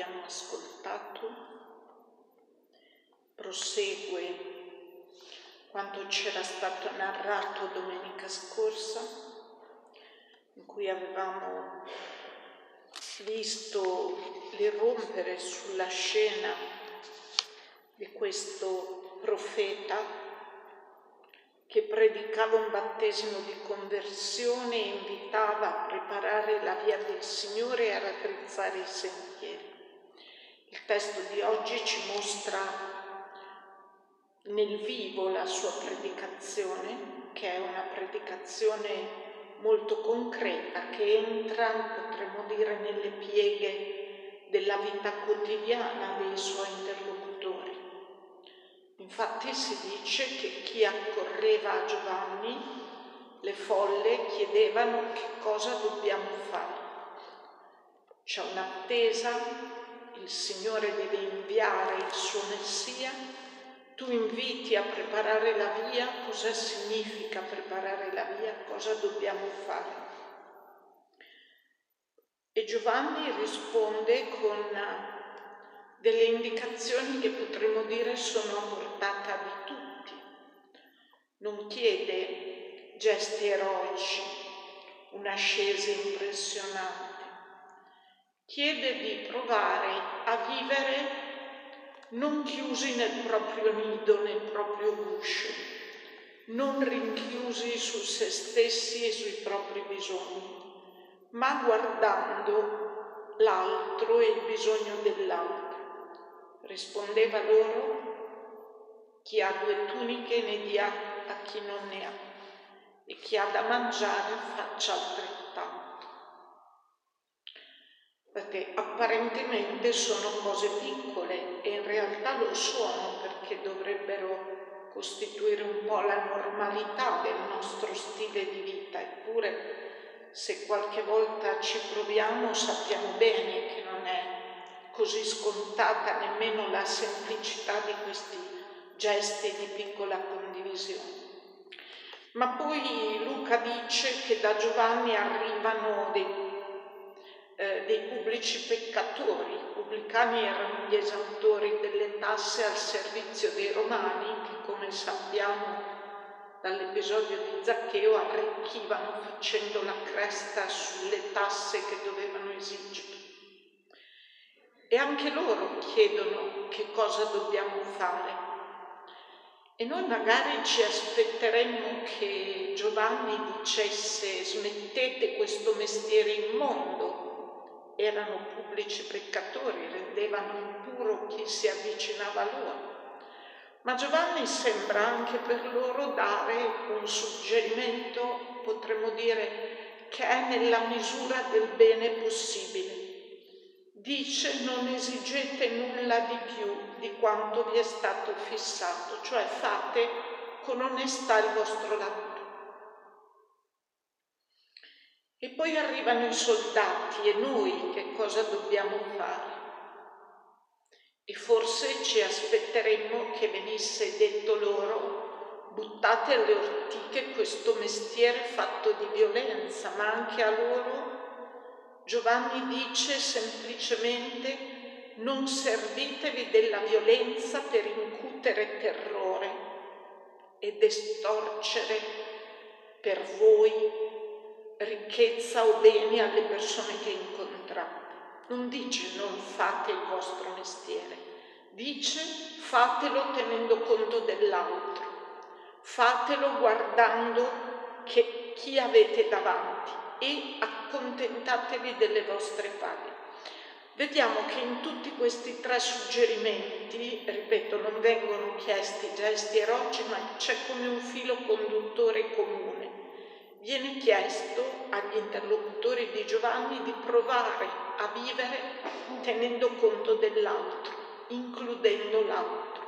abbiamo ascoltato prosegue quanto c'era stato narrato domenica scorsa, in cui avevamo visto l'irrompere sulla scena di questo profeta che predicava un battesimo di conversione e invitava a preparare la via del Signore e a raddrizzare i sentieri. Testo di oggi ci mostra nel vivo la sua predicazione, che è una predicazione molto concreta, che entra, potremmo dire, nelle pieghe della vita quotidiana dei suoi interlocutori Infatti si dice che chi accorreva a Giovanni, le folle chiedevano che cosa dobbiamo fare. C'è un'attesa, il Signore deve inviare il suo Messia, tu inviti a preparare la via, cosa significa preparare la via, cosa dobbiamo fare. E Giovanni risponde con delle indicazioni che potremmo dire sono a portata di tutti. Non chiede gesti eroici, un'ascesa impressionante. Chiede di provare a vivere non chiusi nel proprio nido, nel proprio guscio, non rinchiusi su se stessi e sui propri bisogni, ma guardando l'altro e il bisogno dell'altro Rispondeva loro, chi ha due tuniche ne dia a chi non ne ha, e chi ha da mangiare faccia altrettanto. Perché apparentemente sono cose piccole e in realtà lo sono perché dovrebbero costituire un po' la normalità del nostro stile di vita, eppure se qualche volta ci proviamo sappiamo bene che non è così scontata nemmeno la semplicità di questi gesti di piccola condivisione. Ma poi Luca dice che da Giovanni arrivano dei, dei pubblici peccatori. I pubblicani erano gli esautori delle tasse al servizio dei romani che, come sappiamo dall'episodio di Zaccheo, arricchivano facendo la cresta sulle tasse che dovevano esigere e anche loro chiedono che cosa dobbiamo fare. E noi magari ci aspetteremmo che Giovanni dicesse smettete questo mestiere immondo. Erano pubblici peccatori, rendevano impuro chi si avvicinava a loro. Ma Giovanni sembra anche per loro dare un suggerimento, potremmo dire, che è nella misura del bene possibile dice non esigete nulla di più di quanto vi è stato fissato, cioè fate con onestà il vostro lavoro. E poi arrivano i soldati e noi che cosa dobbiamo fare? E forse ci aspetteremmo che venisse detto loro buttate alle ortiche questo mestiere fatto di violenza, ma anche a loro Giovanni dice semplicemente non servitevi della violenza per incutere terrore ed estorcere per voi ricchezza o beni alle persone che incontrate. Non dice non fate il vostro mestiere, dice fatelo tenendo conto dell'altro, fatelo guardando che chi avete davanti e accontentatevi delle vostre paghe. Vediamo che in tutti questi tre suggerimenti, ripeto, non vengono chiesti gesti eroici, ma c'è come un filo conduttore comune. Viene chiesto agli interlocutori di Giovanni di provare a vivere tenendo conto dell'altro, includendo l'altro.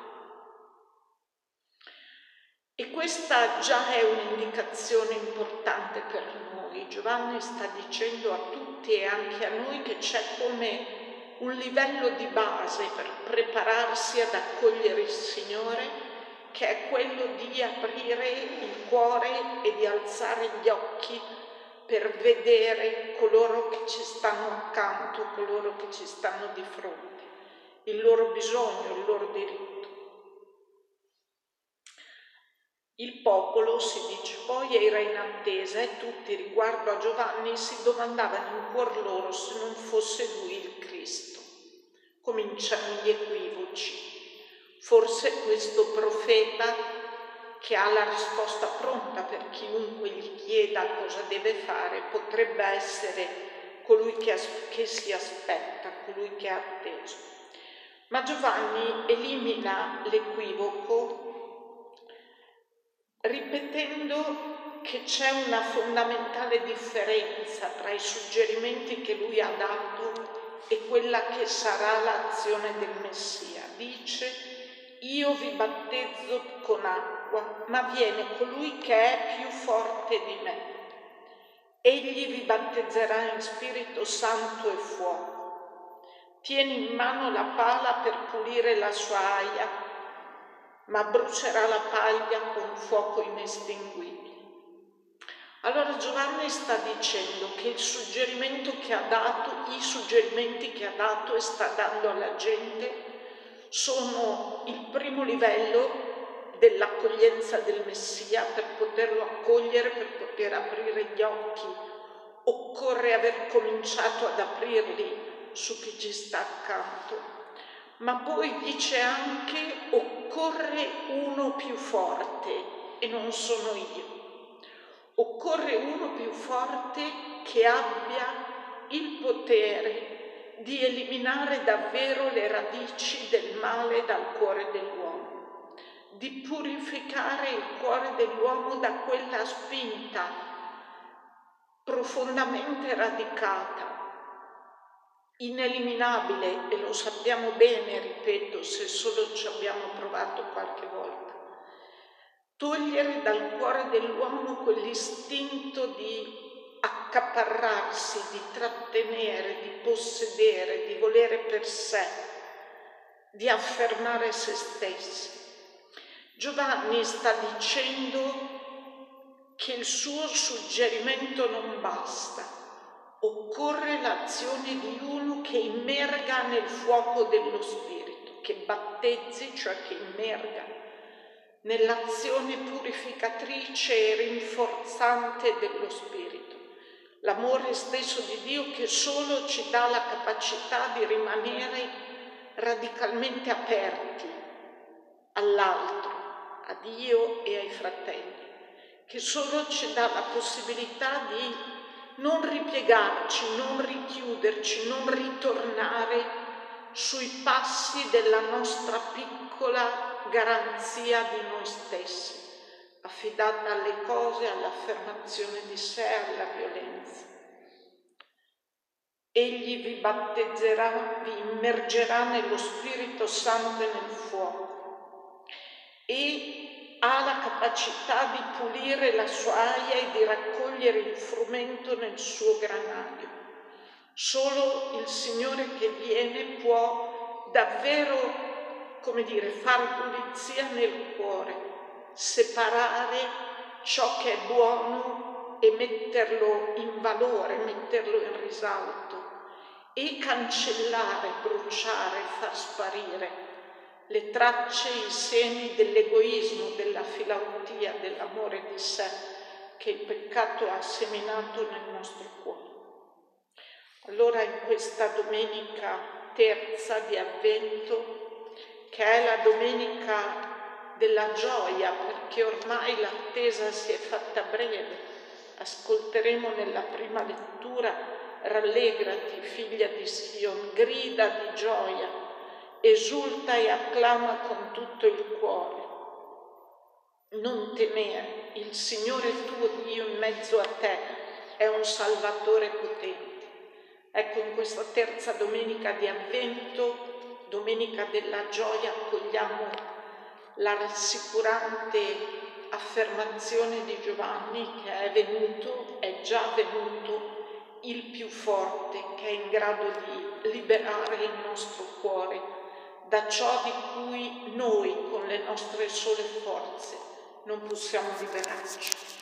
E questa già è un'indicazione importante per noi. Giovanni sta dicendo a tutti e anche a noi che c'è come un livello di base per prepararsi ad accogliere il Signore, che è quello di aprire il cuore e di alzare gli occhi per vedere coloro che ci stanno accanto, coloro che ci stanno di fronte, il loro bisogno, il loro diritto. Il popolo, si dice poi, era in attesa e tutti riguardo a Giovanni si domandavano in cuor loro se non fosse lui il Cristo. Cominciano gli equivoci. Forse questo profeta che ha la risposta pronta per chiunque gli chieda cosa deve fare potrebbe essere colui che, as- che si aspetta, colui che è atteso. Ma Giovanni elimina l'equivoco ripetendo che c'è una fondamentale differenza tra i suggerimenti che lui ha dato e quella che sarà l'azione del Messia. Dice, io vi battezzo con acqua, ma viene colui che è più forte di me. Egli vi battezzerà in Spirito Santo e fuoco. Tieni in mano la pala per pulire la sua aia ma brucerà la paglia con fuoco inestinguibile. Allora Giovanni sta dicendo che il suggerimento che ha dato, i suggerimenti che ha dato e sta dando alla gente sono il primo livello dell'accoglienza del Messia per poterlo accogliere, per poter aprire gli occhi. Occorre aver cominciato ad aprirli su chi ci sta accanto ma poi dice anche occorre uno più forte e non sono io. Occorre uno più forte che abbia il potere di eliminare davvero le radici del male dal cuore dell'uomo, di purificare il cuore dell'uomo da quella spinta profondamente radicata ineliminabile e lo sappiamo bene, ripeto, se solo ci abbiamo provato qualche volta. Togliere dal cuore dell'uomo quell'istinto di accaparrarsi, di trattenere, di possedere, di volere per sé, di affermare se stessi. Giovanni sta dicendo che il suo suggerimento non basta, occorre l'azione di uno che immerga nel fuoco dello Spirito, che battezzi, cioè che immerga nell'azione purificatrice e rinforzante dello Spirito. L'amore stesso di Dio che solo ci dà la capacità di rimanere radicalmente aperti all'altro, a Dio e ai fratelli, che solo ci dà la possibilità di non ripiegarci, non richiuderci, non ritornare sui passi della nostra piccola garanzia di noi stessi, affidata alle cose, all'affermazione di sé, alla violenza. Egli vi battezzerà, vi immergerà nello Spirito Santo e nel fuoco e ha la capacità di pulire la sua aia e di raccogliere il frumento nel suo granaio. Solo il Signore che viene può davvero, come dire, far pulizia nel cuore, separare ciò che è buono e metterlo in valore, metterlo in risalto e cancellare, bruciare, far sparire le tracce, i semi dell'egoismo, della filautia, dell'amore di sé che il peccato ha seminato nel nostro cuore. Allora in questa domenica terza di avvento, che è la domenica della gioia, perché ormai l'attesa si è fatta breve, ascolteremo nella prima lettura Rallegrati, figlia di Sion, grida di gioia esulta e acclama con tutto il cuore. Non temere, il Signore tuo Dio in mezzo a te è un Salvatore potente. Ecco, in questa terza domenica di avvento, domenica della gioia, accogliamo la rassicurante affermazione di Giovanni che è venuto, è già venuto il più forte che è in grado di liberare il nostro cuore da ciò di cui noi con le nostre sole forze non possiamo liberarci.